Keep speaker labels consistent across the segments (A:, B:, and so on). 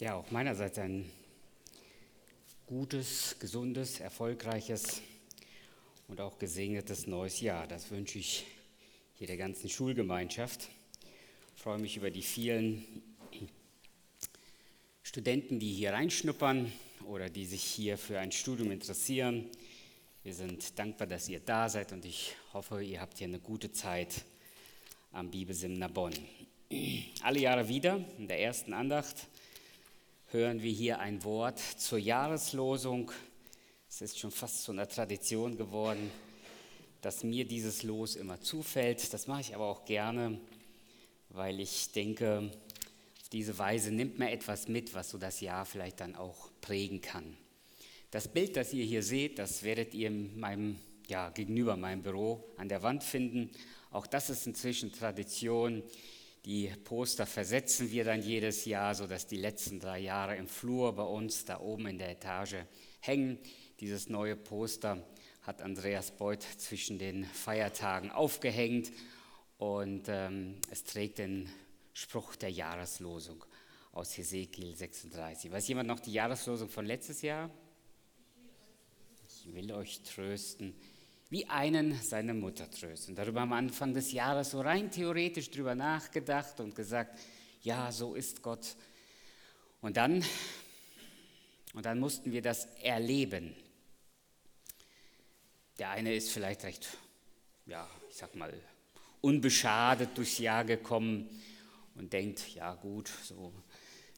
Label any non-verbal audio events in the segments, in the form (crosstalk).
A: Ja, auch meinerseits ein gutes, gesundes, erfolgreiches und auch gesegnetes neues Jahr. Das wünsche ich hier der ganzen Schulgemeinschaft. Ich freue mich über die vielen Studenten, die hier reinschnuppern oder die sich hier für ein Studium interessieren. Wir sind dankbar, dass ihr da seid und ich hoffe, ihr habt hier eine gute Zeit am Bibelseminar Bonn. Alle Jahre wieder in der ersten Andacht hören wir hier ein Wort zur Jahreslosung. Es ist schon fast zu einer Tradition geworden, dass mir dieses Los immer zufällt. Das mache ich aber auch gerne, weil ich denke, auf diese Weise nimmt man etwas mit, was so das Jahr vielleicht dann auch prägen kann. Das Bild, das ihr hier seht, das werdet ihr in meinem, ja, gegenüber meinem Büro an der Wand finden. Auch das ist inzwischen Tradition. Die Poster versetzen wir dann jedes Jahr, sodass die letzten drei Jahre im Flur bei uns da oben in der Etage hängen. Dieses neue Poster hat Andreas Beuth zwischen den Feiertagen aufgehängt und ähm, es trägt den Spruch der Jahreslosung aus Hesekiel 36. Weiß jemand noch die Jahreslosung von letztes Jahr? Ich will euch trösten wie einen seine Mutter trösten. Darüber haben wir Anfang des Jahres so rein theoretisch drüber nachgedacht und gesagt, ja, so ist Gott. Und dann, und dann mussten wir das erleben. Der eine ist vielleicht recht, ja, ich sag mal, unbeschadet durchs Jahr gekommen und denkt, ja gut, so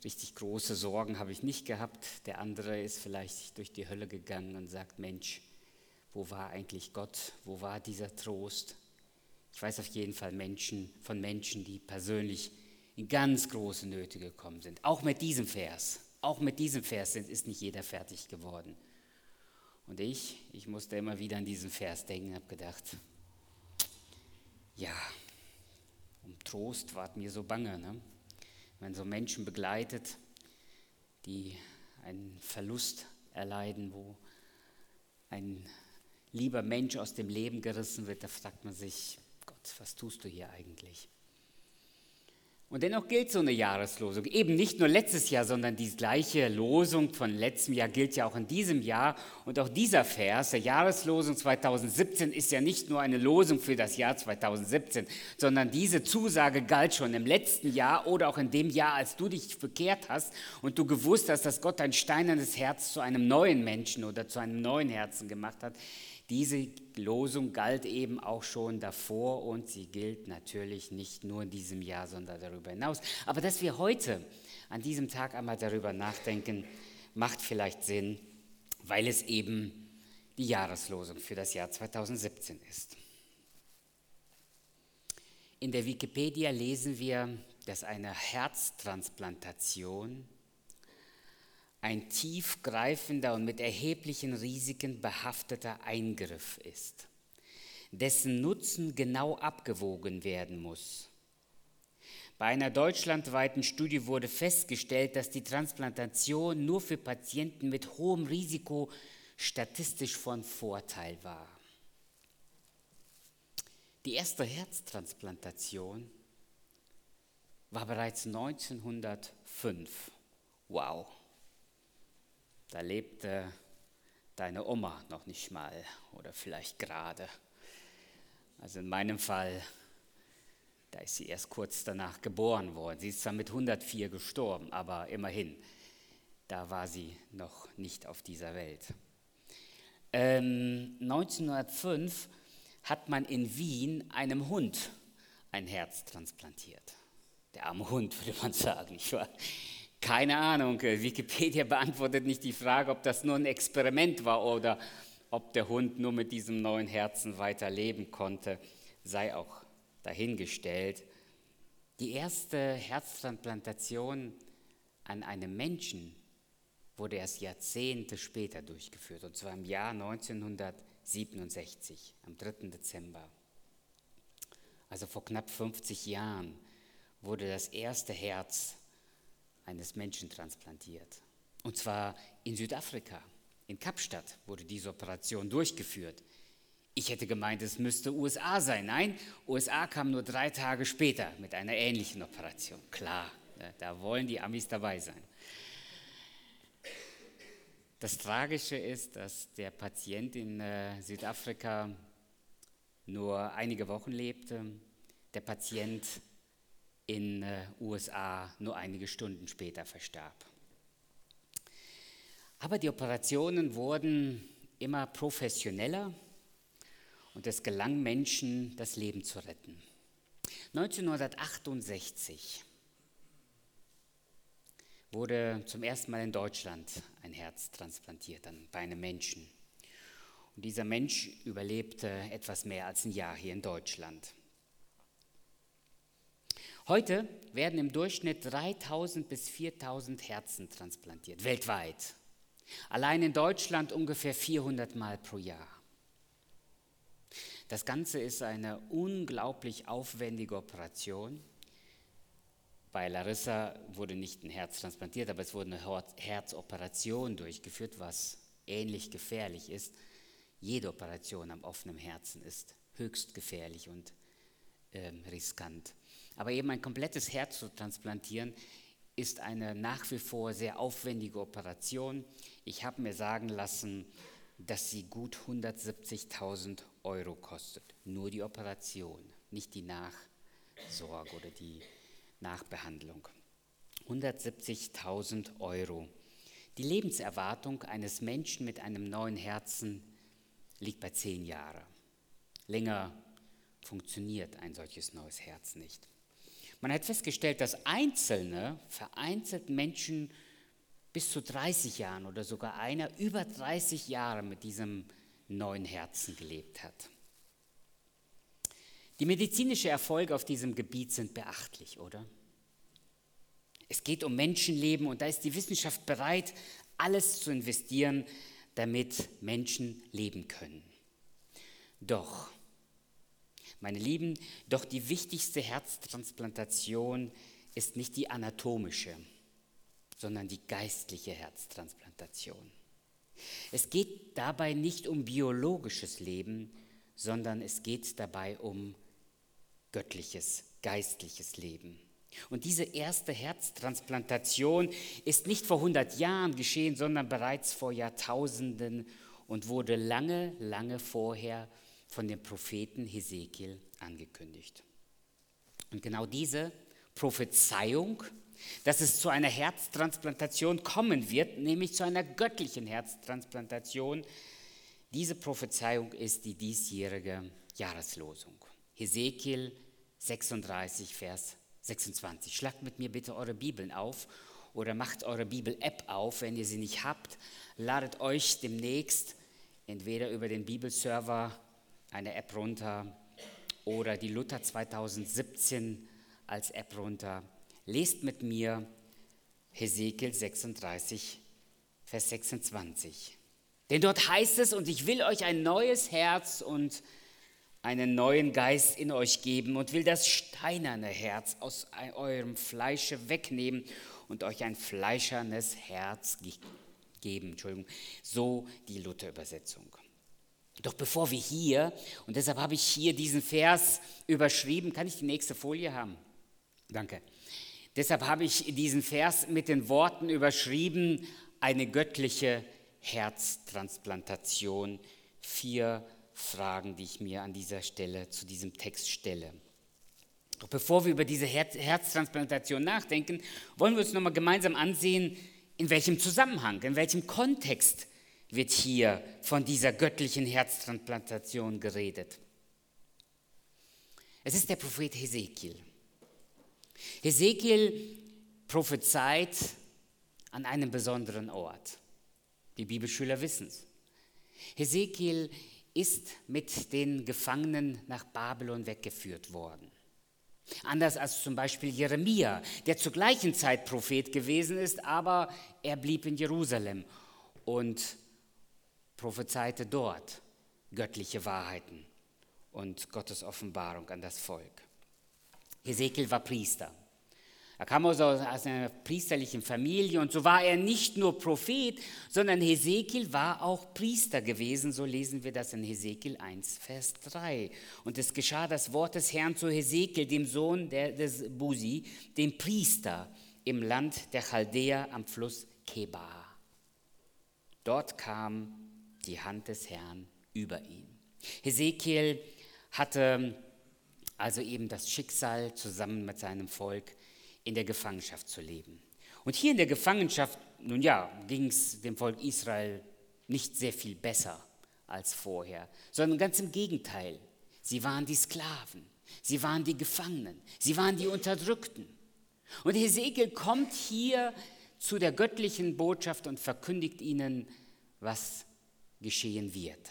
A: richtig große Sorgen habe ich nicht gehabt. Der andere ist vielleicht durch die Hölle gegangen und sagt, Mensch, wo war eigentlich Gott? Wo war dieser Trost? Ich weiß auf jeden Fall Menschen, von Menschen, die persönlich in ganz große Nöte gekommen sind. Auch mit diesem Vers, auch mit diesem Vers ist nicht jeder fertig geworden. Und ich, ich musste immer wieder an diesen Vers denken, habe gedacht, ja, um Trost ward mir so bange. Ne? Wenn so Menschen begleitet, die einen Verlust erleiden, wo ein lieber Mensch aus dem Leben gerissen wird, da fragt man sich, Gott, was tust du hier eigentlich? Und dennoch gilt so eine Jahreslosung. Eben nicht nur letztes Jahr, sondern die gleiche Losung von letztem Jahr gilt ja auch in diesem Jahr. Und auch dieser Vers, der Jahreslosung 2017, ist ja nicht nur eine Losung für das Jahr 2017, sondern diese Zusage galt schon im letzten Jahr oder auch in dem Jahr, als du dich bekehrt hast und du gewusst hast, dass Gott dein steinernes Herz zu einem neuen Menschen oder zu einem neuen Herzen gemacht hat. Diese Losung galt eben auch schon davor und sie gilt natürlich nicht nur in diesem Jahr, sondern darüber hinaus. Aber dass wir heute an diesem Tag einmal darüber nachdenken, macht vielleicht Sinn, weil es eben die Jahreslosung für das Jahr 2017 ist. In der Wikipedia lesen wir, dass eine Herztransplantation ein tiefgreifender und mit erheblichen Risiken behafteter Eingriff ist, dessen Nutzen genau abgewogen werden muss. Bei einer deutschlandweiten Studie wurde festgestellt, dass die Transplantation nur für Patienten mit hohem Risiko statistisch von Vorteil war. Die erste Herztransplantation war bereits 1905. Wow. Da lebte deine Oma noch nicht mal oder vielleicht gerade. Also in meinem Fall, da ist sie erst kurz danach geboren worden. Sie ist zwar mit 104 gestorben, aber immerhin, da war sie noch nicht auf dieser Welt. Ähm, 1905 hat man in Wien einem Hund ein Herz transplantiert. Der arme Hund, würde man sagen. Ich war keine Ahnung, äh, Wikipedia (laughs) beantwortet nicht die Frage, ob das nur ein Experiment war oder ob der Hund nur mit diesem neuen Herzen weiter leben konnte, sei auch dahingestellt. Die erste Herztransplantation an einem Menschen wurde erst Jahrzehnte später durchgeführt, und zwar im Jahr 1967, am 3. Dezember. Also vor knapp 50 Jahren wurde das erste Herz eines Menschen transplantiert. Und zwar in Südafrika, in Kapstadt wurde diese Operation durchgeführt. Ich hätte gemeint, es müsste USA sein. Nein, USA kam nur drei Tage später mit einer ähnlichen Operation. Klar, da wollen die Amis dabei sein. Das Tragische ist, dass der Patient in äh, Südafrika nur einige Wochen lebte, der Patient in äh, USA nur einige Stunden später verstarb. Aber die Operationen wurden immer professioneller und es gelang Menschen, das Leben zu retten. 1968 wurde zum ersten Mal in Deutschland ein Herz transplantiert bei einem Menschen. Und dieser Mensch überlebte etwas mehr als ein Jahr hier in Deutschland. Heute werden im Durchschnitt 3000 bis 4000 Herzen transplantiert, weltweit. Allein in Deutschland ungefähr 400 Mal pro Jahr. Das Ganze ist eine unglaublich aufwendige Operation. Bei Larissa wurde nicht ein Herz transplantiert, aber es wurde eine Herzoperation durchgeführt, was ähnlich gefährlich ist. Jede Operation am offenen Herzen ist höchst gefährlich und ähm, riskant. Aber eben ein komplettes Herz zu transplantieren ist eine nach wie vor sehr aufwendige Operation. Ich habe mir sagen lassen, dass sie gut 170.000 Euro kostet. Nur die Operation, nicht die Nachsorge oder die Nachbehandlung. 170.000 Euro. Die Lebenserwartung eines Menschen mit einem neuen Herzen liegt bei zehn Jahren. Länger funktioniert ein solches neues Herz nicht. Man hat festgestellt, dass einzelne, vereinzelt Menschen bis zu 30 Jahren oder sogar einer über 30 Jahre mit diesem neuen Herzen gelebt hat. Die medizinischen Erfolge auf diesem Gebiet sind beachtlich, oder? Es geht um Menschenleben und da ist die Wissenschaft bereit, alles zu investieren, damit Menschen leben können. Doch meine Lieben, doch die wichtigste Herztransplantation ist nicht die anatomische, sondern die geistliche Herztransplantation. Es geht dabei nicht um biologisches Leben, sondern es geht dabei um göttliches, geistliches Leben. Und diese erste Herztransplantation ist nicht vor 100 Jahren geschehen, sondern bereits vor Jahrtausenden und wurde lange, lange vorher von dem Propheten Hesekiel angekündigt. Und genau diese Prophezeiung, dass es zu einer Herztransplantation kommen wird, nämlich zu einer göttlichen Herztransplantation, diese Prophezeiung ist die diesjährige Jahreslosung. Hesekiel 36, Vers 26. Schlagt mit mir bitte eure Bibeln auf oder macht eure Bibel-App auf, wenn ihr sie nicht habt. Ladet euch demnächst entweder über den Bibelserver eine App runter oder die Luther 2017 als App runter. Lest mit mir Hesekiel 36, Vers 26. Denn dort heißt es, und ich will euch ein neues Herz und einen neuen Geist in euch geben und will das steinerne Herz aus eurem Fleische wegnehmen und euch ein fleischernes Herz geben. Entschuldigung, so die Luther-Übersetzung. Doch bevor wir hier, und deshalb habe ich hier diesen Vers überschrieben, kann ich die nächste Folie haben? Danke. Deshalb habe ich diesen Vers mit den Worten überschrieben, eine göttliche Herztransplantation. Vier Fragen, die ich mir an dieser Stelle zu diesem Text stelle. Doch bevor wir über diese Herz Herztransplantation nachdenken, wollen wir uns nochmal gemeinsam ansehen, in welchem Zusammenhang, in welchem Kontext wird hier von dieser göttlichen Herztransplantation geredet. Es ist der Prophet Hesekiel. Hesekiel prophezeit an einem besonderen Ort. Die Bibelschüler wissen es. Hesekiel ist mit den Gefangenen nach Babylon weggeführt worden. Anders als zum Beispiel Jeremia, der zur gleichen Zeit Prophet gewesen ist, aber er blieb in Jerusalem und prophezeite dort göttliche Wahrheiten und Gottes Offenbarung an das Volk. Hesekiel war Priester. Er kam also aus einer priesterlichen Familie und so war er nicht nur Prophet, sondern Hesekiel war auch Priester gewesen. So lesen wir das in Hesekiel 1, Vers 3. Und es geschah das Wort des Herrn zu Hesekiel, dem Sohn des Busi, dem Priester im Land der Chaldäer am Fluss Kebar. Dort kam die Hand des Herrn über ihn. Hesekiel hatte also eben das Schicksal, zusammen mit seinem Volk in der Gefangenschaft zu leben. Und hier in der Gefangenschaft, nun ja, ging es dem Volk Israel nicht sehr viel besser als vorher, sondern ganz im Gegenteil. Sie waren die Sklaven, sie waren die Gefangenen, sie waren die Unterdrückten. Und Hesekiel kommt hier zu der göttlichen Botschaft und verkündigt ihnen, was geschehen wird.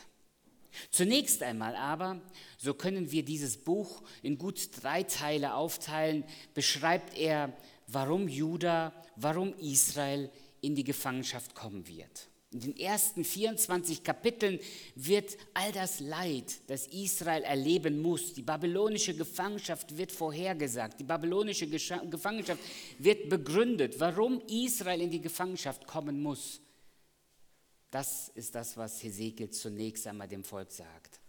A: Zunächst einmal aber, so können wir dieses Buch in gut drei Teile aufteilen, beschreibt er, warum Juda, warum Israel in die Gefangenschaft kommen wird. In den ersten 24 Kapiteln wird all das Leid, das Israel erleben muss, die babylonische Gefangenschaft wird vorhergesagt, die babylonische Gefangenschaft wird begründet, warum Israel in die Gefangenschaft kommen muss. Das ist das, was Hesekiel zunächst einmal dem Volk sagt.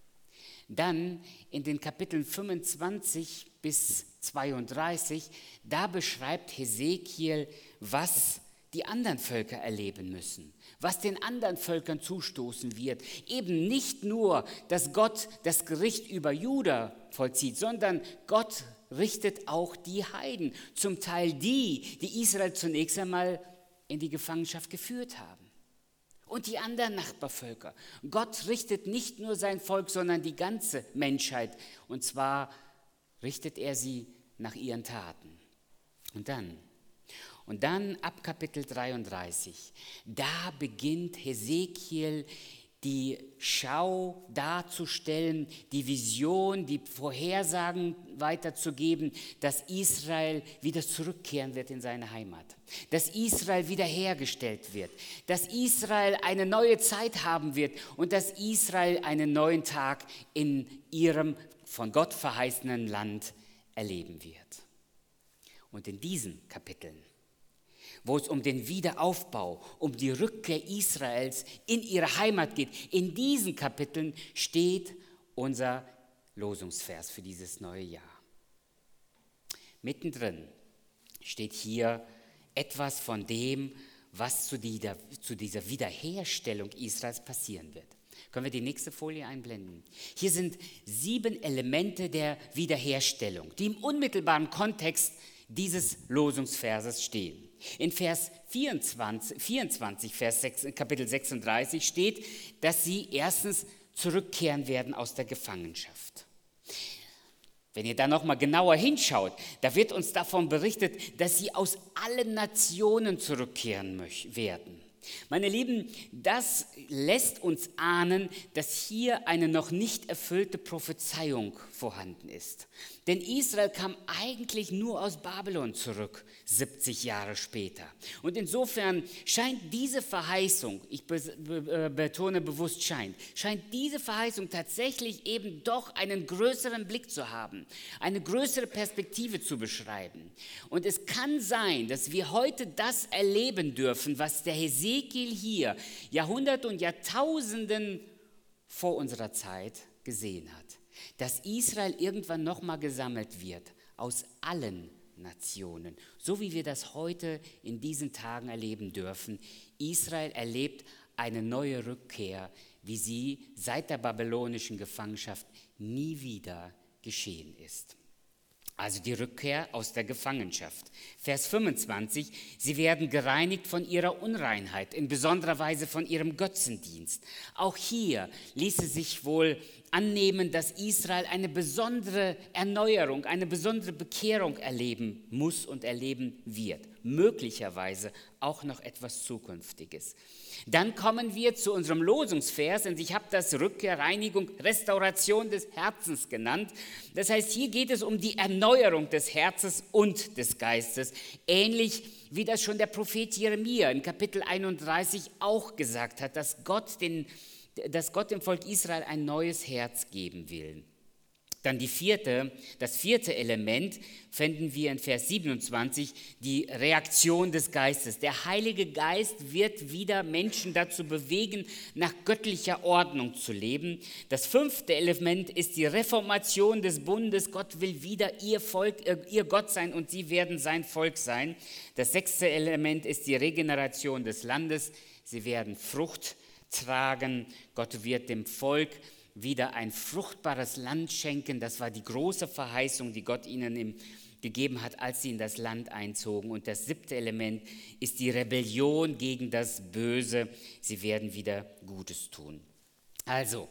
A: Dann in den Kapiteln 25 bis 32, da beschreibt Hesekiel, was die anderen Völker erleben müssen, was den anderen Völkern zustoßen wird. Eben nicht nur, dass Gott das Gericht über Juda vollzieht, sondern Gott richtet auch die Heiden, zum Teil die, die Israel zunächst einmal in die Gefangenschaft geführt haben und die anderen Nachbarvölker. Gott richtet nicht nur sein Volk, sondern die ganze Menschheit. Und zwar richtet er sie nach ihren Taten. Und dann, und dann ab Kapitel 33, da beginnt Hesekiel die Schau darzustellen, die Vision, die Vorhersagen weiterzugeben, dass Israel wieder zurückkehren wird in seine Heimat, dass Israel wiederhergestellt wird, dass Israel eine neue Zeit haben wird und dass Israel einen neuen Tag in ihrem von Gott verheißenen Land erleben wird. Und in diesen Kapiteln wo es um den Wiederaufbau, um die Rückkehr Israels in ihre Heimat geht. In diesen Kapiteln steht unser Losungsvers für dieses neue Jahr. Mittendrin steht hier etwas von dem, was zu dieser, zu dieser Wiederherstellung Israels passieren wird. Können wir die nächste Folie einblenden? Hier sind sieben Elemente der Wiederherstellung, die im unmittelbaren Kontext dieses Losungsverses stehen. In Vers 24, 24 Vers 6, Kapitel 36 steht, dass sie erstens zurückkehren werden aus der Gefangenschaft. Wenn ihr da noch mal genauer hinschaut, da wird uns davon berichtet, dass sie aus allen Nationen zurückkehren werden. Meine Lieben, das lässt uns ahnen, dass hier eine noch nicht erfüllte Prophezeiung vorhanden ist. Denn Israel kam eigentlich nur aus Babylon zurück, 70 Jahre später. Und insofern scheint diese Verheißung, ich äh, betone bewusst scheint, scheint diese Verheißung tatsächlich eben doch einen größeren Blick zu haben, eine größere Perspektive zu beschreiben. Und es kann sein, dass wir heute das erleben dürfen, was der Hesekiel hier Jahrhundert und Jahrtausenden vor unserer Zeit gesehen hat dass Israel irgendwann nochmal gesammelt wird aus allen Nationen, so wie wir das heute in diesen Tagen erleben dürfen. Israel erlebt eine neue Rückkehr, wie sie seit der babylonischen Gefangenschaft nie wieder geschehen ist also die Rückkehr aus der Gefangenschaft. Vers 25, sie werden gereinigt von ihrer Unreinheit, in besonderer Weise von ihrem Götzendienst. Auch hier ließe sich wohl annehmen, dass Israel eine besondere Erneuerung, eine besondere Bekehrung erleben muss und erleben wird. Möglicherweise auch noch etwas Zukünftiges. Dann kommen wir zu unserem Losungsvers und ich habe das Rückkehr, Reinigung, Restauration des Herzens genannt. Das heißt, hier geht es um die Erneuerung des Herzens und des Geistes, ähnlich wie das schon der Prophet Jeremia in Kapitel 31 auch gesagt hat, dass Gott, den, dass Gott dem Volk Israel ein neues Herz geben will. Dann die vierte, das vierte Element finden wir in Vers 27, die Reaktion des Geistes. Der Heilige Geist wird wieder Menschen dazu bewegen, nach göttlicher Ordnung zu leben. Das fünfte Element ist die Reformation des Bundes. Gott will wieder ihr Volk, äh, ihr Gott sein und sie werden sein Volk sein. Das sechste Element ist die Regeneration des Landes. sie werden Frucht tragen. Gott wird dem Volk wieder ein fruchtbares Land schenken. Das war die große Verheißung, die Gott ihnen im, gegeben hat, als sie in das Land einzogen. Und das siebte Element ist die Rebellion gegen das Böse. Sie werden wieder Gutes tun. Also,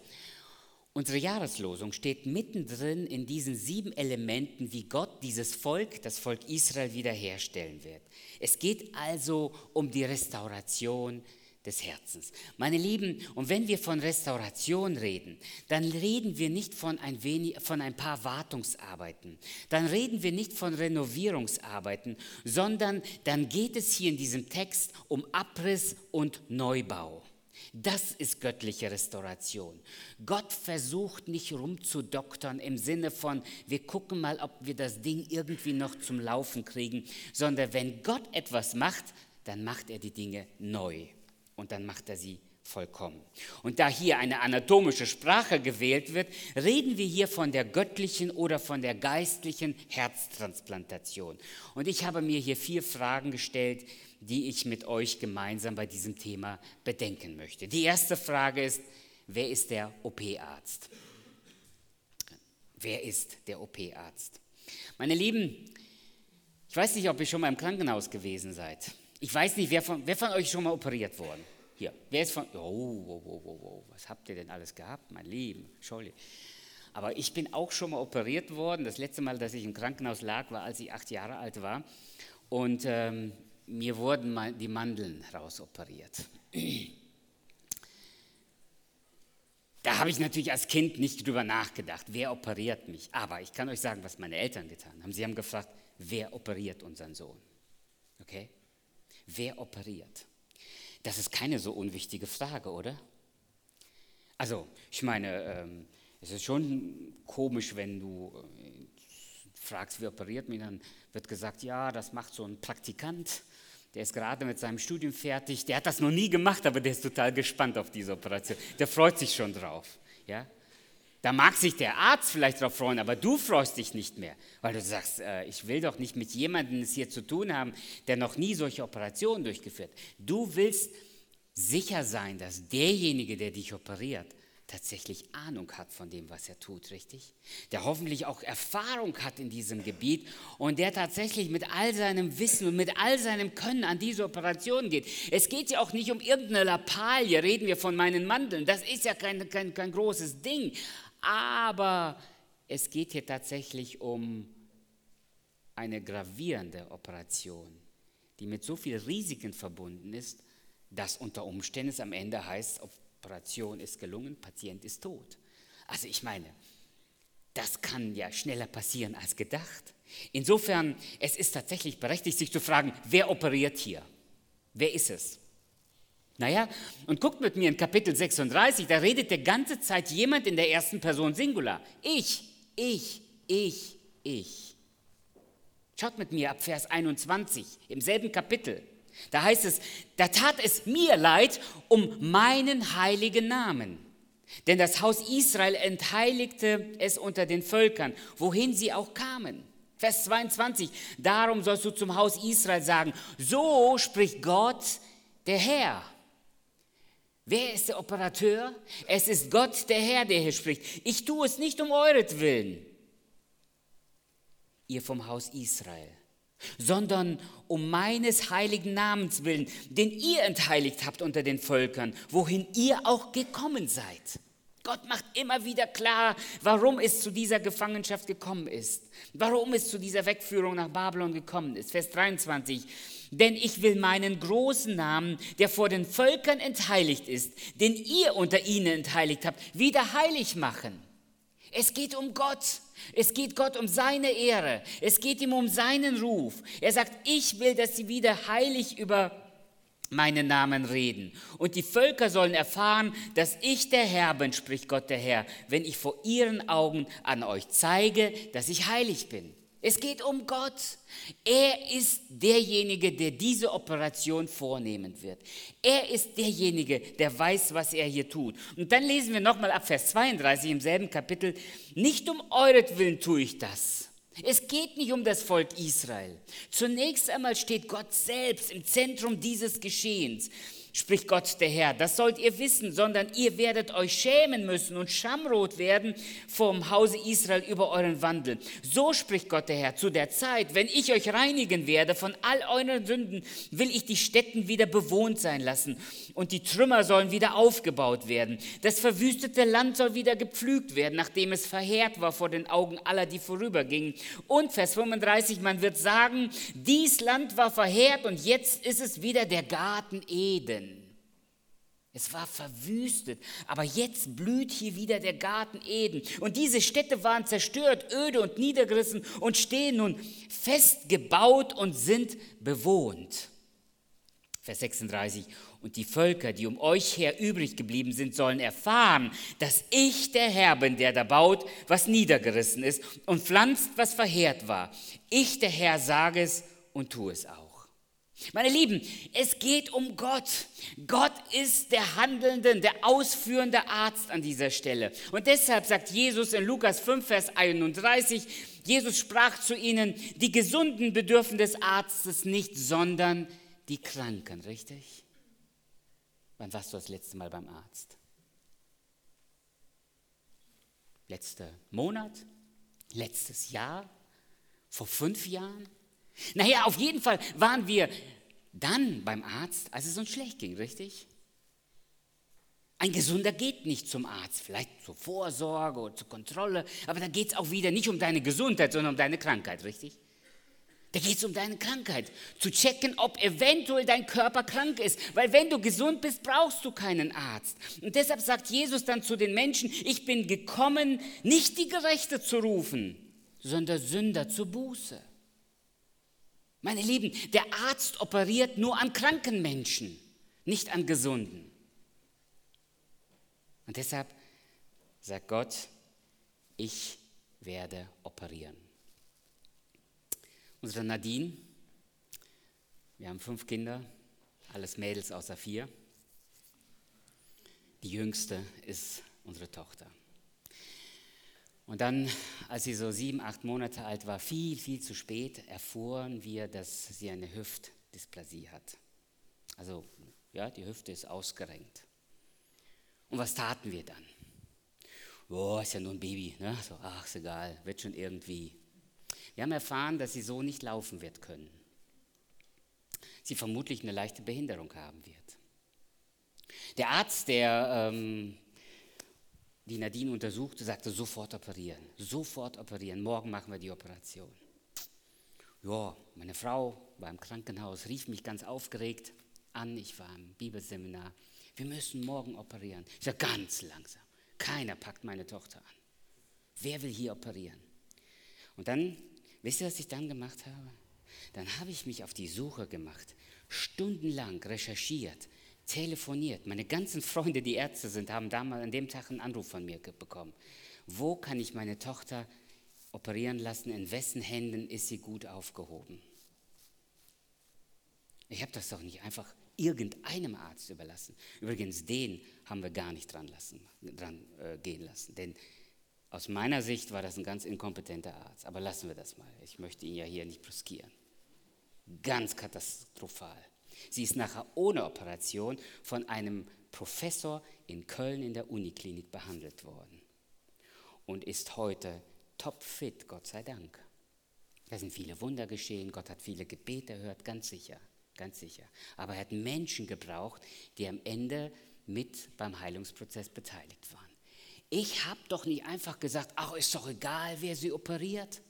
A: unsere Jahreslosung steht mittendrin in diesen sieben Elementen, wie Gott dieses Volk, das Volk Israel, wiederherstellen wird. Es geht also um die Restauration des Herzens. Meine Lieben, und wenn wir von Restauration reden, dann reden wir nicht von ein, wenig, von ein paar Wartungsarbeiten, dann reden wir nicht von Renovierungsarbeiten, sondern dann geht es hier in diesem Text um Abriss und Neubau. Das ist göttliche Restauration. Gott versucht nicht rumzudoktern im Sinne von, wir gucken mal, ob wir das Ding irgendwie noch zum Laufen kriegen, sondern wenn Gott etwas macht, dann macht er die Dinge neu und dann macht er sie vollkommen. Und da hier eine anatomische Sprache gewählt wird, reden wir hier von der göttlichen oder von der geistlichen Herztransplantation. Und ich habe mir hier vier Fragen gestellt, die ich mit euch gemeinsam bei diesem Thema bedenken möchte. Die erste Frage ist, wer ist der OP-Arzt? Wer ist der OP-Arzt? Meine Lieben, ich weiß nicht, ob ihr schon mal im Krankenhaus gewesen seid. Ich weiß nicht, wer von, wer von euch schon mal operiert worden? Hier, wer ist von, oh, oh, oh, oh, oh, was habt ihr denn alles gehabt, mein Lieben, Entschuldigung. Aber ich bin auch schon mal operiert worden. Das letzte Mal, dass ich im Krankenhaus lag, war, als ich acht Jahre alt war. Und ähm, mir wurden die Mandeln rausoperiert. Da habe ich natürlich als Kind nicht drüber nachgedacht, wer operiert mich. Aber ich kann euch sagen, was meine Eltern getan haben. Sie haben gefragt, wer operiert unseren Sohn? Okay? Wer operiert? Das ist keine so unwichtige Frage, oder? Also, ich meine, ähm, es ist schon komisch, wenn du äh, fragst, wer operiert mich, dann wird gesagt, ja, das macht so ein Praktikant, der ist gerade mit seinem Studium fertig, der hat das noch nie gemacht, aber der ist total gespannt auf diese Operation. Der freut sich schon drauf. Ja? Da mag sich der Arzt vielleicht darauf freuen, aber du freust dich nicht mehr, weil du sagst, äh, ich will doch nicht mit jemandem es hier zu tun haben, der noch nie solche Operationen durchgeführt. Du willst sicher sein, dass derjenige, der dich operiert, tatsächlich Ahnung hat von dem, was er tut, richtig? Der hoffentlich auch Erfahrung hat in diesem Gebiet und der tatsächlich mit all seinem Wissen und mit all seinem Können an diese Operation geht. Es geht ja auch nicht um irgendeine Lappalie, reden wir von meinen Mandeln, das ist ja kein, kein, kein großes Ding, aber es geht hier tatsächlich um eine gravierende Operation, die mit so vielen Risiken verbunden ist, dass unter Umständen es am Ende heißt, Operation ist gelungen, Patient ist tot. Also ich meine, das kann ja schneller passieren als gedacht. Insofern, es ist tatsächlich berechtigt, sich zu fragen, wer operiert hier? Wer ist es? Naja, und guckt mit mir in Kapitel 36, da redet der ganze Zeit jemand in der ersten Person Singular. Ich, ich, ich, ich. Schaut mit mir ab Vers 21 im selben Kapitel. Da heißt es, da tat es mir leid um meinen heiligen Namen. Denn das Haus Israel entheiligte es unter den Völkern, wohin sie auch kamen. Vers 22, darum sollst du zum Haus Israel sagen, so spricht Gott, der Herr. Wer ist der Operateur? Es ist Gott, der Herr, der hier spricht. Ich tue es nicht um euretwillen, ihr vom Haus Israel, sondern um meines heiligen Namens willen, den ihr entheiligt habt unter den Völkern, wohin ihr auch gekommen seid. Gott macht immer wieder klar, warum es zu dieser Gefangenschaft gekommen ist, warum es zu dieser Wegführung nach Babylon gekommen ist. Vers 23. Denn ich will meinen großen Namen, der vor den Völkern entheiligt ist, den ihr unter ihnen entheiligt habt, wieder heilig machen. Es geht um Gott. Es geht Gott um seine Ehre. Es geht ihm um seinen Ruf. Er sagt, ich will, dass sie wieder heilig über meinen Namen reden. Und die Völker sollen erfahren, dass ich der Herr bin, spricht Gott der Herr, wenn ich vor ihren Augen an euch zeige, dass ich heilig bin. Es geht um Gott. Er ist derjenige, der diese Operation vornehmen wird. Er ist derjenige, der weiß, was er hier tut. Und dann lesen wir nochmal ab Vers 32 im selben Kapitel, nicht um euretwillen tue ich das. Es geht nicht um das Volk Israel. Zunächst einmal steht Gott selbst im Zentrum dieses Geschehens. Spricht Gott der Herr. Das sollt ihr wissen, sondern ihr werdet euch schämen müssen und schamrot werden vom Hause Israel über euren Wandel. So spricht Gott der Herr. Zu der Zeit, wenn ich euch reinigen werde von all euren Sünden, will ich die Städten wieder bewohnt sein lassen und die Trümmer sollen wieder aufgebaut werden. Das verwüstete Land soll wieder gepflügt werden, nachdem es verheert war vor den Augen aller, die vorübergingen. Und Vers 35, man wird sagen, dies Land war verheert und jetzt ist es wieder der Garten Eden. Es war verwüstet, aber jetzt blüht hier wieder der Garten Eden. Und diese Städte waren zerstört, öde und niedergerissen und stehen nun fest gebaut und sind bewohnt. Vers 36. Und die Völker, die um euch her übrig geblieben sind, sollen erfahren, dass ich der Herr bin, der da baut, was niedergerissen ist und pflanzt, was verheert war. Ich, der Herr, sage es und tue es auch. Meine Lieben, es geht um Gott. Gott ist der handelnde, der ausführende Arzt an dieser Stelle. Und deshalb sagt Jesus in Lukas 5, Vers 31, Jesus sprach zu ihnen, die Gesunden bedürfen des Arztes nicht, sondern die Kranken, richtig? Wann warst du das letzte Mal beim Arzt? Letzter Monat? Letztes Jahr? Vor fünf Jahren? Naja, auf jeden Fall waren wir dann beim Arzt, als es uns schlecht ging, richtig? Ein Gesunder geht nicht zum Arzt, vielleicht zur Vorsorge oder zur Kontrolle, aber da geht es auch wieder nicht um deine Gesundheit, sondern um deine Krankheit, richtig? Da geht es um deine Krankheit. Zu checken, ob eventuell dein Körper krank ist. Weil wenn du gesund bist, brauchst du keinen Arzt. Und deshalb sagt Jesus dann zu den Menschen, ich bin gekommen, nicht die Gerechte zu rufen, sondern Sünder zur Buße. Meine Lieben, der Arzt operiert nur an kranken Menschen, nicht an gesunden. Und deshalb sagt Gott, ich werde operieren. Unsere Nadine, wir haben fünf Kinder, alles Mädels außer vier. Die jüngste ist unsere Tochter. Und dann, als sie so sieben, acht Monate alt war, viel, viel zu spät, erfuhren wir, dass sie eine Hüftdysplasie hat. Also, ja, die Hüfte ist ausgerenkt. Und was taten wir dann? Oh, ist ja nur ein Baby, ne? So, ach, ist egal, wird schon irgendwie. Wir haben erfahren, dass sie so nicht laufen wird können. Sie vermutlich eine leichte Behinderung haben wird. Der Arzt, der ähm, die Nadine untersuchte, sagte, sofort operieren, sofort operieren, morgen machen wir die Operation. Ja, meine Frau war im Krankenhaus, rief mich ganz aufgeregt an, ich war im Bibelseminar, wir müssen morgen operieren. Ich sage, ganz langsam, keiner packt meine Tochter an. Wer will hier operieren? Und dann, wisst ihr, was ich dann gemacht habe? Dann habe ich mich auf die Suche gemacht, stundenlang recherchiert, telefoniert. Meine ganzen Freunde, die Ärzte sind, haben damals an dem Tag einen Anruf von mir bekommen. Wo kann ich meine Tochter operieren lassen? In wessen Händen ist sie gut aufgehoben? Ich habe das doch nicht einfach irgendeinem Arzt überlassen. Übrigens, den haben wir gar nicht dran, lassen, dran äh, gehen lassen. Denn aus meiner Sicht war das ein ganz inkompetenter Arzt. Aber lassen wir das mal. Ich möchte ihn ja hier nicht bruskieren. Ganz katastrophal. Sie ist nachher ohne Operation von einem Professor in Köln in der Uniklinik behandelt worden und ist heute topfit, Gott sei Dank. Da sind viele Wunder geschehen, Gott hat viele Gebete erhört, ganz sicher, ganz sicher. Aber er hat Menschen gebraucht, die am Ende mit beim Heilungsprozess beteiligt waren. Ich habe doch nicht einfach gesagt, ach, ist doch egal, wer sie operiert.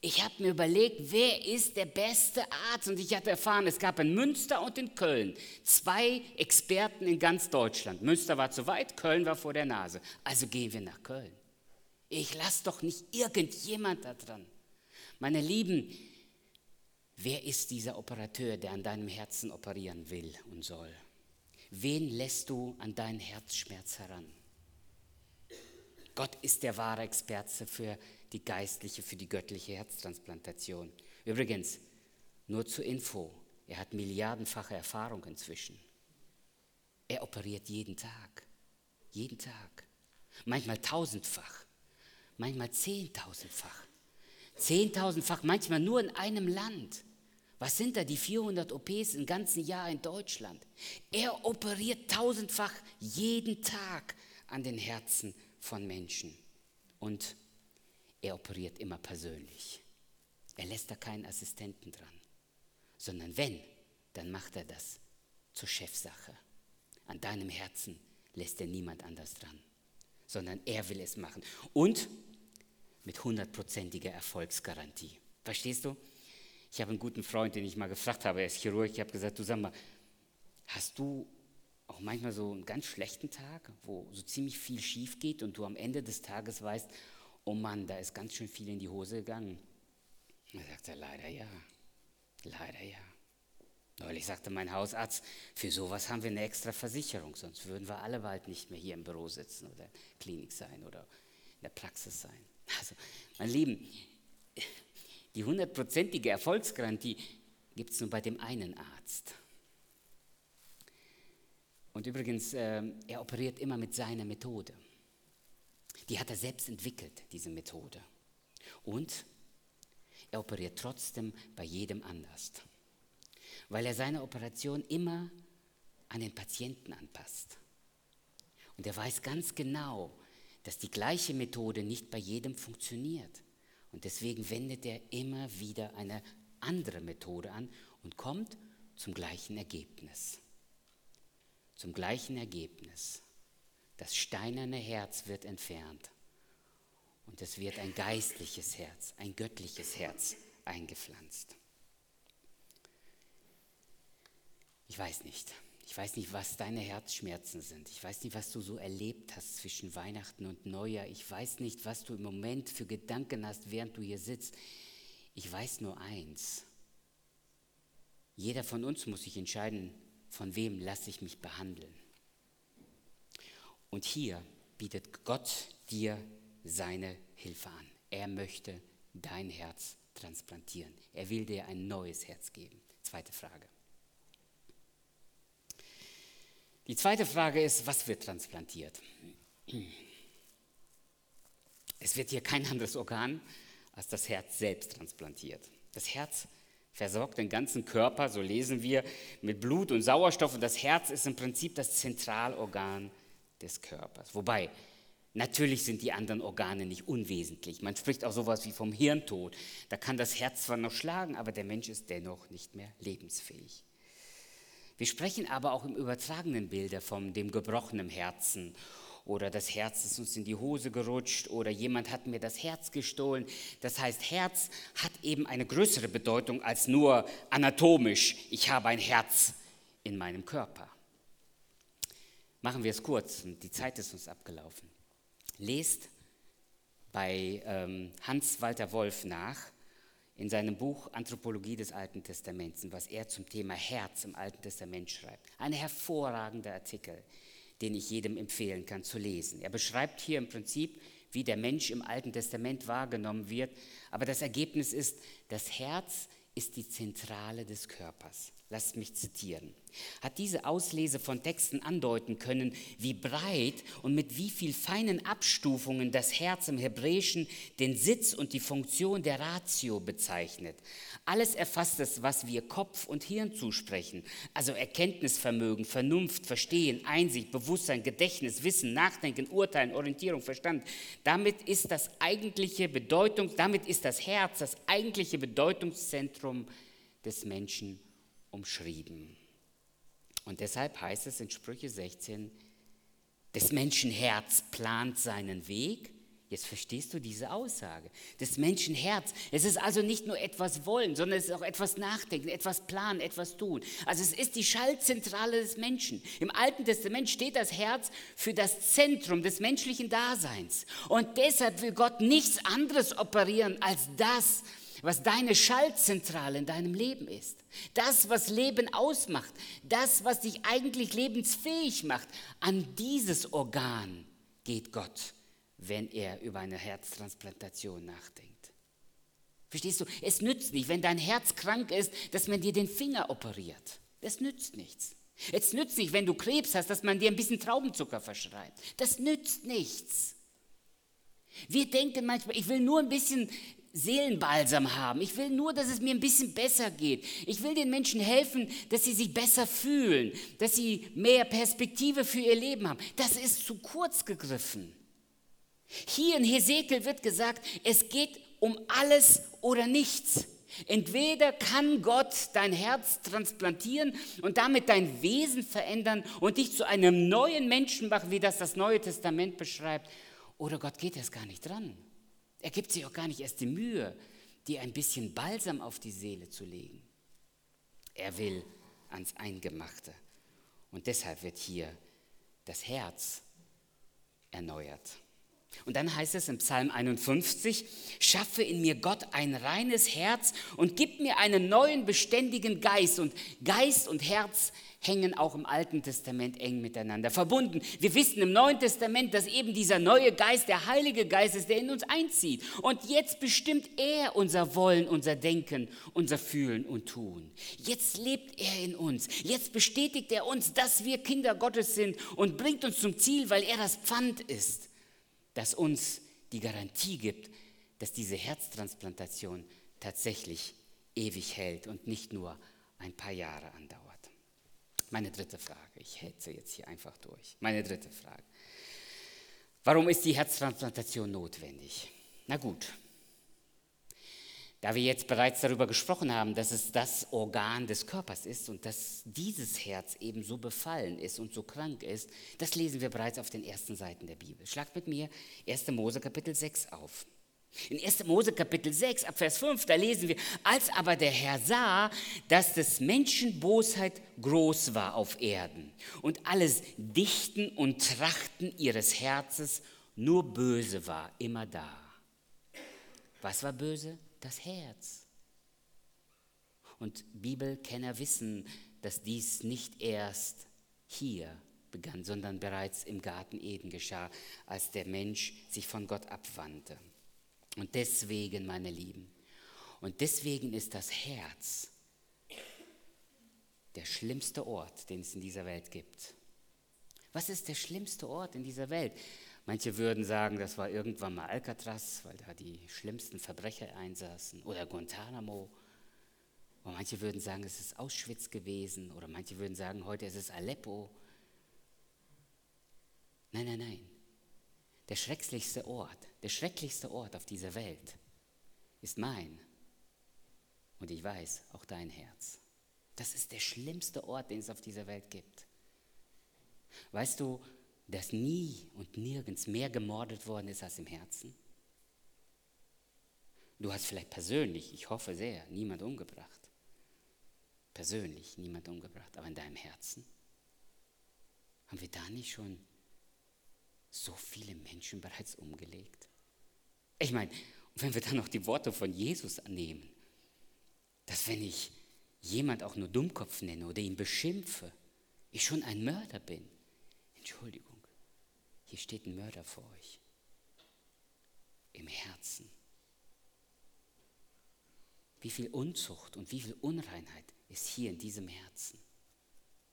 A: Ich habe mir überlegt, wer ist der beste Arzt? Und ich hatte erfahren, es gab in Münster und in Köln zwei Experten in ganz Deutschland. Münster war zu weit, Köln war vor der Nase. Also gehen wir nach Köln. Ich lasse doch nicht irgendjemand da dran. Meine Lieben, wer ist dieser Operateur, der an deinem Herzen operieren will und soll? Wen lässt du an deinen Herzschmerz heran? Gott ist der wahre Experte für die geistliche für die göttliche Herztransplantation. Übrigens, nur zur Info, er hat milliardenfache Erfahrung inzwischen. Er operiert jeden Tag, jeden Tag, manchmal tausendfach, manchmal zehntausendfach, zehntausendfach, manchmal nur in einem Land. Was sind da die 400 OPs im ganzen Jahr in Deutschland? Er operiert tausendfach jeden Tag an den Herzen von Menschen. Und er operiert immer persönlich. Er lässt da keinen Assistenten dran, sondern wenn, dann macht er das zur Chefsache. An deinem Herzen lässt er niemand anders dran, sondern er will es machen. Und mit hundertprozentiger Erfolgsgarantie. Verstehst du? Ich habe einen guten Freund, den ich mal gefragt habe, er ist Chirurg, ich habe gesagt, du sag mal, hast du auch manchmal so einen ganz schlechten Tag, wo so ziemlich viel schief geht und du am Ende des Tages weißt, oh Mann, da ist ganz schön viel in die Hose gegangen. Da sagt er, leider ja, leider ja. Neulich sagte mein Hausarzt, für sowas haben wir eine extra Versicherung, sonst würden wir alle bald nicht mehr hier im Büro sitzen oder in der Klinik sein oder in der Praxis sein. Also, mein Lieben, die hundertprozentige Erfolgsgarantie gibt es nur bei dem einen Arzt. Und übrigens, äh, er operiert immer mit seiner Methode. Die hat er selbst entwickelt, diese Methode. Und er operiert trotzdem bei jedem anders, weil er seine Operation immer an den Patienten anpasst. Und er weiß ganz genau, dass die gleiche Methode nicht bei jedem funktioniert. Und deswegen wendet er immer wieder eine andere Methode an und kommt zum gleichen Ergebnis. Zum gleichen Ergebnis. Das steinerne Herz wird entfernt und es wird ein geistliches Herz, ein göttliches Herz eingepflanzt. Ich weiß nicht. Ich weiß nicht, was deine Herzschmerzen sind. Ich weiß nicht, was du so erlebt hast zwischen Weihnachten und Neujahr. Ich weiß nicht, was du im Moment für Gedanken hast, während du hier sitzt. Ich weiß nur eins. Jeder von uns muss sich entscheiden, von wem lasse ich mich behandeln. Und hier bietet Gott dir seine Hilfe an. Er möchte dein Herz transplantieren. Er will dir ein neues Herz geben. Zweite Frage. Die zweite Frage ist, was wird transplantiert? Es wird hier kein anderes Organ als das Herz selbst transplantiert. Das Herz versorgt den ganzen Körper, so lesen wir, mit Blut und Sauerstoff und das Herz ist im Prinzip das Zentralorgan des Körpers. Wobei, natürlich sind die anderen Organe nicht unwesentlich. Man spricht auch sowas wie vom Hirntod. Da kann das Herz zwar noch schlagen, aber der Mensch ist dennoch nicht mehr lebensfähig. Wir sprechen aber auch im übertragenen Bilde von dem gebrochenen Herzen oder das Herz ist uns in die Hose gerutscht oder jemand hat mir das Herz gestohlen. Das heißt, Herz hat eben eine größere Bedeutung als nur anatomisch. Ich habe ein Herz in meinem Körper. Machen wir es kurz, die Zeit ist uns abgelaufen. Lest bei ähm, Hans-Walter Wolf nach in seinem Buch Anthropologie des Alten Testaments, was er zum Thema Herz im Alten Testament schreibt. Ein hervorragender Artikel, den ich jedem empfehlen kann zu lesen. Er beschreibt hier im Prinzip, wie der Mensch im Alten Testament wahrgenommen wird, aber das Ergebnis ist, das Herz ist die Zentrale des Körpers lasst mich zitieren, hat diese Auslese von Texten andeuten können, wie breit und mit wie viel feinen Abstufungen das Herz im Hebräischen den Sitz und die Funktion der Ratio bezeichnet. Alles erfasst es, was wir Kopf und Hirn zusprechen, also Erkenntnisvermögen, Vernunft, Verstehen, Einsicht, Bewusstsein, Gedächtnis, Wissen, Nachdenken, Urteilen, Orientierung, Verstand. Damit ist das eigentliche Bedeutung, damit ist das Herz das eigentliche Bedeutungszentrum des Menschen umschrieben. Und deshalb heißt es in Sprüche 16, des Menschen Herz plant seinen Weg. Jetzt verstehst du diese Aussage. Des Menschen Herz. Es ist also nicht nur etwas wollen, sondern es ist auch etwas nachdenken, etwas planen, etwas tun. Also es ist die Schaltzentrale des Menschen. Im Alten Testament steht das Herz für das Zentrum des menschlichen Daseins. Und deshalb will Gott nichts anderes operieren als das, was deine Schaltzentrale in deinem Leben ist. Das, was Leben ausmacht, das, was dich eigentlich lebensfähig macht, an dieses Organ geht Gott, wenn er über eine Herztransplantation nachdenkt. Verstehst du? Es nützt nicht, wenn dein Herz krank ist, dass man dir den Finger operiert. Das nützt nichts. Es nützt nicht, wenn du Krebs hast, dass man dir ein bisschen Traubenzucker verschreibt. Das nützt nichts. Wir denken manchmal, ich will nur ein bisschen Seelenbalsam haben. Ich will nur, dass es mir ein bisschen besser geht. Ich will den Menschen helfen, dass sie sich besser fühlen, dass sie mehr Perspektive für ihr Leben haben. Das ist zu kurz gegriffen. Hier in Hesekiel wird gesagt, es geht um alles oder nichts. Entweder kann Gott dein Herz transplantieren und damit dein Wesen verändern und dich zu einem neuen Menschen machen, wie das das Neue Testament beschreibt, oder Gott geht erst gar nicht dran. Er gibt sich auch gar nicht erst die Mühe, dir ein bisschen Balsam auf die Seele zu legen. Er will ans Eingemachte. Und deshalb wird hier das Herz erneuert. Und dann heißt es im Psalm 51, schaffe in mir Gott ein reines Herz und gib mir einen neuen beständigen Geist. Und Geist und Herz hängen auch im Alten Testament eng miteinander verbunden. Wir wissen im Neuen Testament, dass eben dieser neue Geist, der Heilige Geist ist, der in uns einzieht. Und jetzt bestimmt er unser Wollen, unser Denken, unser Fühlen und Tun. Jetzt lebt er in uns. Jetzt bestätigt er uns, dass wir Kinder Gottes sind und bringt uns zum Ziel, weil er das Pfand ist, das uns die Garantie gibt, dass diese Herztransplantation tatsächlich ewig hält und nicht nur ein paar Jahre andauert. Meine dritte Frage. Ich hetze jetzt hier einfach durch. Meine dritte Frage. Warum ist die Herztransplantation notwendig? Na gut. Da wir jetzt bereits darüber gesprochen haben, dass es das Organ des Körpers ist und dass dieses Herz eben so befallen ist und so krank ist, das lesen wir bereits auf den ersten Seiten der Bibel. Schlagt mit mir 1. Mose Kapitel 6 auf. In 1. Mose Kapitel 6, ab Vers 5, da lesen wir, als aber der Herr sah, dass des Menschen Bosheit groß war auf Erden und alles Dichten und Trachten ihres Herzens nur böse war, immer da. Was war böse? Das Herz. Und Bibelkenner wissen, dass dies nicht erst hier begann, sondern bereits im Garten Eden geschah, als der Mensch sich von Gott abwandte. Und deswegen, meine Lieben, und deswegen ist das Herz der schlimmste Ort, den es in dieser Welt gibt. Was ist der schlimmste Ort in dieser Welt? Manche würden sagen, das war irgendwann mal Alcatraz, weil da die schlimmsten Verbrecher einsaßen, oder Guantanamo. Und manche würden sagen, es ist Auschwitz gewesen, oder manche würden sagen, heute ist es Aleppo. Nein, nein, nein. Der schrecklichste Ort, der schrecklichste Ort auf dieser Welt ist mein. Und ich weiß, auch dein Herz. Das ist der schlimmste Ort, den es auf dieser Welt gibt. Weißt du, dass nie und nirgends mehr gemordet worden ist als im Herzen? Du hast vielleicht persönlich, ich hoffe sehr, niemand umgebracht. Persönlich niemand umgebracht, aber in deinem Herzen? Haben wir da nicht schon so viele Menschen bereits umgelegt? Ich meine, wenn wir dann noch die Worte von Jesus annehmen, dass wenn ich jemand auch nur Dummkopf nenne oder ihn beschimpfe, ich schon ein Mörder bin. Entschuldigung, hier steht ein Mörder vor euch. Im Herzen. Wie viel Unzucht und wie viel Unreinheit ist hier in diesem Herzen.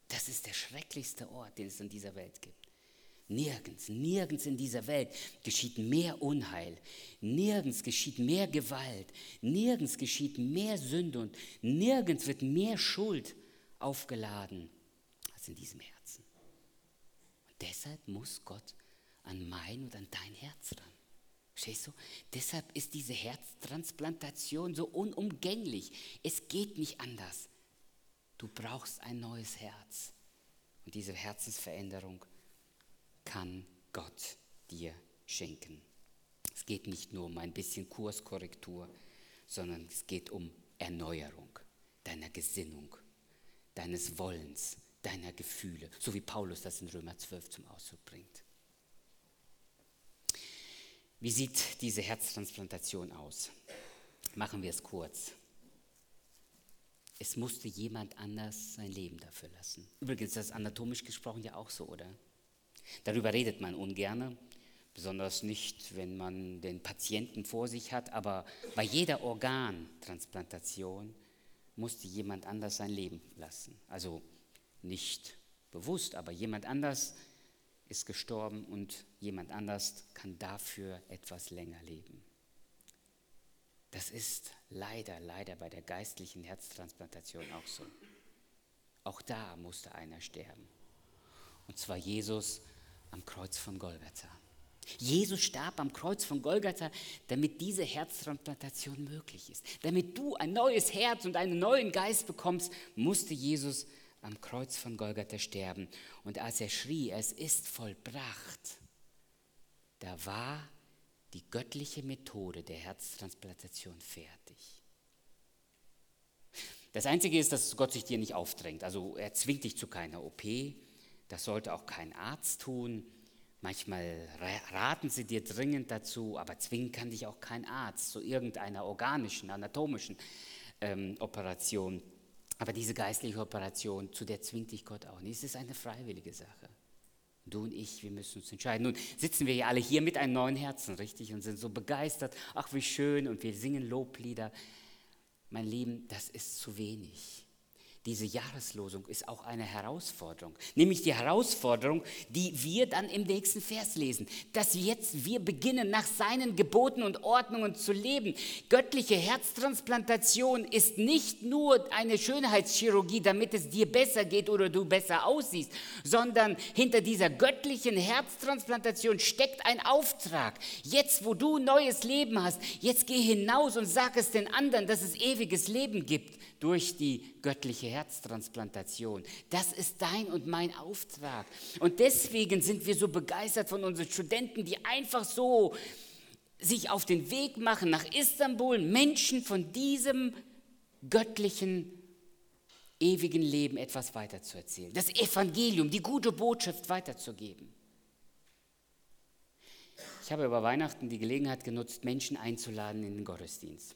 A: Das ist der schrecklichste Ort, den es in dieser Welt gibt. Nirgends, nirgends in dieser Welt geschieht mehr Unheil, nirgends geschieht mehr Gewalt, nirgends geschieht mehr Sünde und nirgends wird mehr Schuld aufgeladen als in diesem Herzen. Und deshalb muss Gott an mein und an dein Herz ran. Verstehst du? Deshalb ist diese Herztransplantation so unumgänglich. Es geht nicht anders. Du brauchst ein neues Herz. Und diese Herzensveränderung kann Gott dir schenken. Es geht nicht nur um ein bisschen Kurskorrektur, sondern es geht um Erneuerung deiner Gesinnung, deines Wollens, deiner Gefühle, so wie Paulus das in Römer 12 zum Ausdruck bringt. Wie sieht diese Herztransplantation aus? Machen wir es kurz. Es musste jemand anders sein Leben dafür lassen. Übrigens, das ist anatomisch gesprochen ja auch so, oder? Darüber redet man ungern, besonders nicht, wenn man den Patienten vor sich hat, aber bei jeder Organtransplantation musste jemand anders sein Leben lassen. Also nicht bewusst, aber jemand anders ist gestorben und jemand anders kann dafür etwas länger leben. Das ist leider, leider bei der geistlichen Herztransplantation auch so. Auch da musste einer sterben. Und zwar Jesus am Kreuz von Golgatha. Jesus starb am Kreuz von Golgatha, damit diese Herztransplantation möglich ist. Damit du ein neues Herz und einen neuen Geist bekommst, musste Jesus am Kreuz von Golgatha sterben. Und als er schrie, es ist vollbracht, da war die göttliche Methode der Herztransplantation fertig. Das Einzige ist, dass Gott sich dir nicht aufdrängt. Also er zwingt dich zu keiner OP. Das sollte auch kein Arzt tun. Manchmal raten sie dir dringend dazu, aber zwingen kann dich auch kein Arzt zu irgendeiner organischen, anatomischen ähm, Operation. Aber diese geistliche Operation, zu der zwingt dich Gott auch nicht. Es ist eine freiwillige Sache. Du und ich, wir müssen uns entscheiden. Nun sitzen wir ja alle hier mit einem neuen Herzen, richtig? Und sind so begeistert. Ach, wie schön. Und wir singen Loblieder. Mein Lieben, das ist zu wenig diese Jahreslosung ist auch eine Herausforderung. Nämlich die Herausforderung, die wir dann im nächsten Vers lesen. Dass jetzt wir beginnen, nach seinen Geboten und Ordnungen zu leben. Göttliche Herztransplantation ist nicht nur eine Schönheitschirurgie, damit es dir besser geht oder du besser aussiehst, sondern hinter dieser göttlichen Herztransplantation steckt ein Auftrag. Jetzt, wo du neues Leben hast, jetzt geh hinaus und sag es den anderen, dass es ewiges Leben gibt durch die göttliche Herztransplantation. Das ist dein und mein Auftrag. Und deswegen sind wir so begeistert von unseren Studenten, die einfach so sich auf den Weg machen nach Istanbul, Menschen von diesem göttlichen, ewigen Leben etwas weiterzuerzählen. Das Evangelium, die gute Botschaft weiterzugeben. Ich habe über Weihnachten die Gelegenheit genutzt, Menschen einzuladen in den Gottesdienst.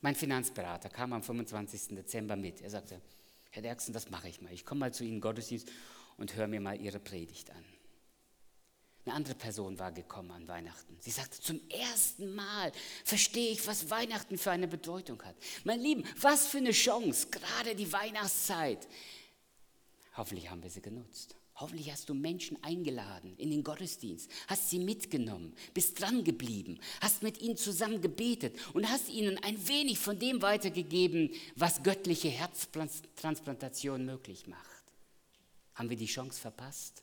A: Mein Finanzberater kam am 25. Dezember mit. Er sagte, Herr Derksen, das mache ich mal. Ich komme mal zu Ihnen Gottesdienst und höre mir mal Ihre Predigt an. Eine andere Person war gekommen an Weihnachten. Sie sagte, zum ersten Mal verstehe ich, was Weihnachten für eine Bedeutung hat. Mein Lieben, was für eine Chance, gerade die Weihnachtszeit. Hoffentlich haben wir sie genutzt. Hoffentlich hast du Menschen eingeladen in den Gottesdienst, hast sie mitgenommen, bist dran geblieben, hast mit ihnen zusammen gebetet und hast ihnen ein wenig von dem weitergegeben, was göttliche Herztransplantation möglich macht. Haben wir die Chance verpasst?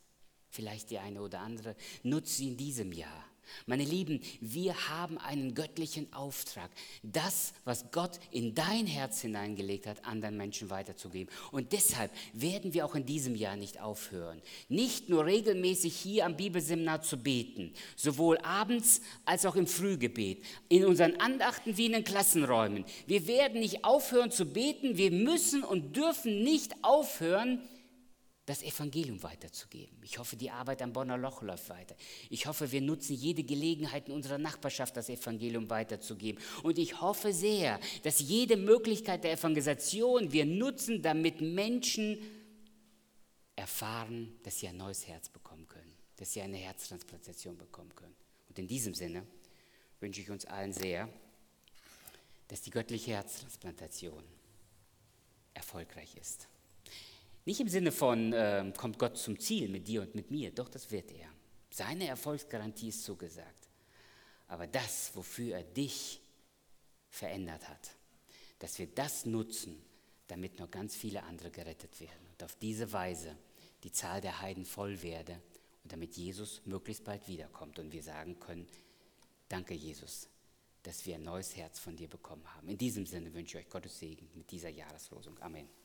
A: Vielleicht die eine oder andere. Nutze sie in diesem Jahr. Meine Lieben, wir haben einen göttlichen Auftrag, das, was Gott in dein Herz hineingelegt hat, anderen Menschen weiterzugeben. Und deshalb werden wir auch in diesem Jahr nicht aufhören, nicht nur regelmäßig hier am Bibelseminar zu beten, sowohl abends als auch im Frühgebet, in unseren Andachten wie in den Klassenräumen. Wir werden nicht aufhören zu beten, wir müssen und dürfen nicht aufhören, das Evangelium weiterzugeben. Ich hoffe, die Arbeit am Bonner Loch läuft weiter. Ich hoffe, wir nutzen jede Gelegenheit in unserer Nachbarschaft, das Evangelium weiterzugeben. Und ich hoffe sehr, dass jede Möglichkeit der Evangelisation wir nutzen, damit Menschen erfahren, dass sie ein neues Herz bekommen können, dass sie eine Herztransplantation bekommen können. Und in diesem Sinne wünsche ich uns allen sehr, dass die göttliche Herztransplantation erfolgreich ist. Nicht im Sinne von, äh, kommt Gott zum Ziel mit dir und mit mir, doch das wird er. Seine Erfolgsgarantie ist zugesagt. Aber das, wofür er dich verändert hat, dass wir das nutzen, damit noch ganz viele andere gerettet werden. Und auf diese Weise die Zahl der Heiden voll werde und damit Jesus möglichst bald wiederkommt und wir sagen können, danke Jesus, dass wir ein neues Herz von dir bekommen haben. In diesem Sinne wünsche ich euch Gottes Segen mit dieser Jahreslosung. Amen.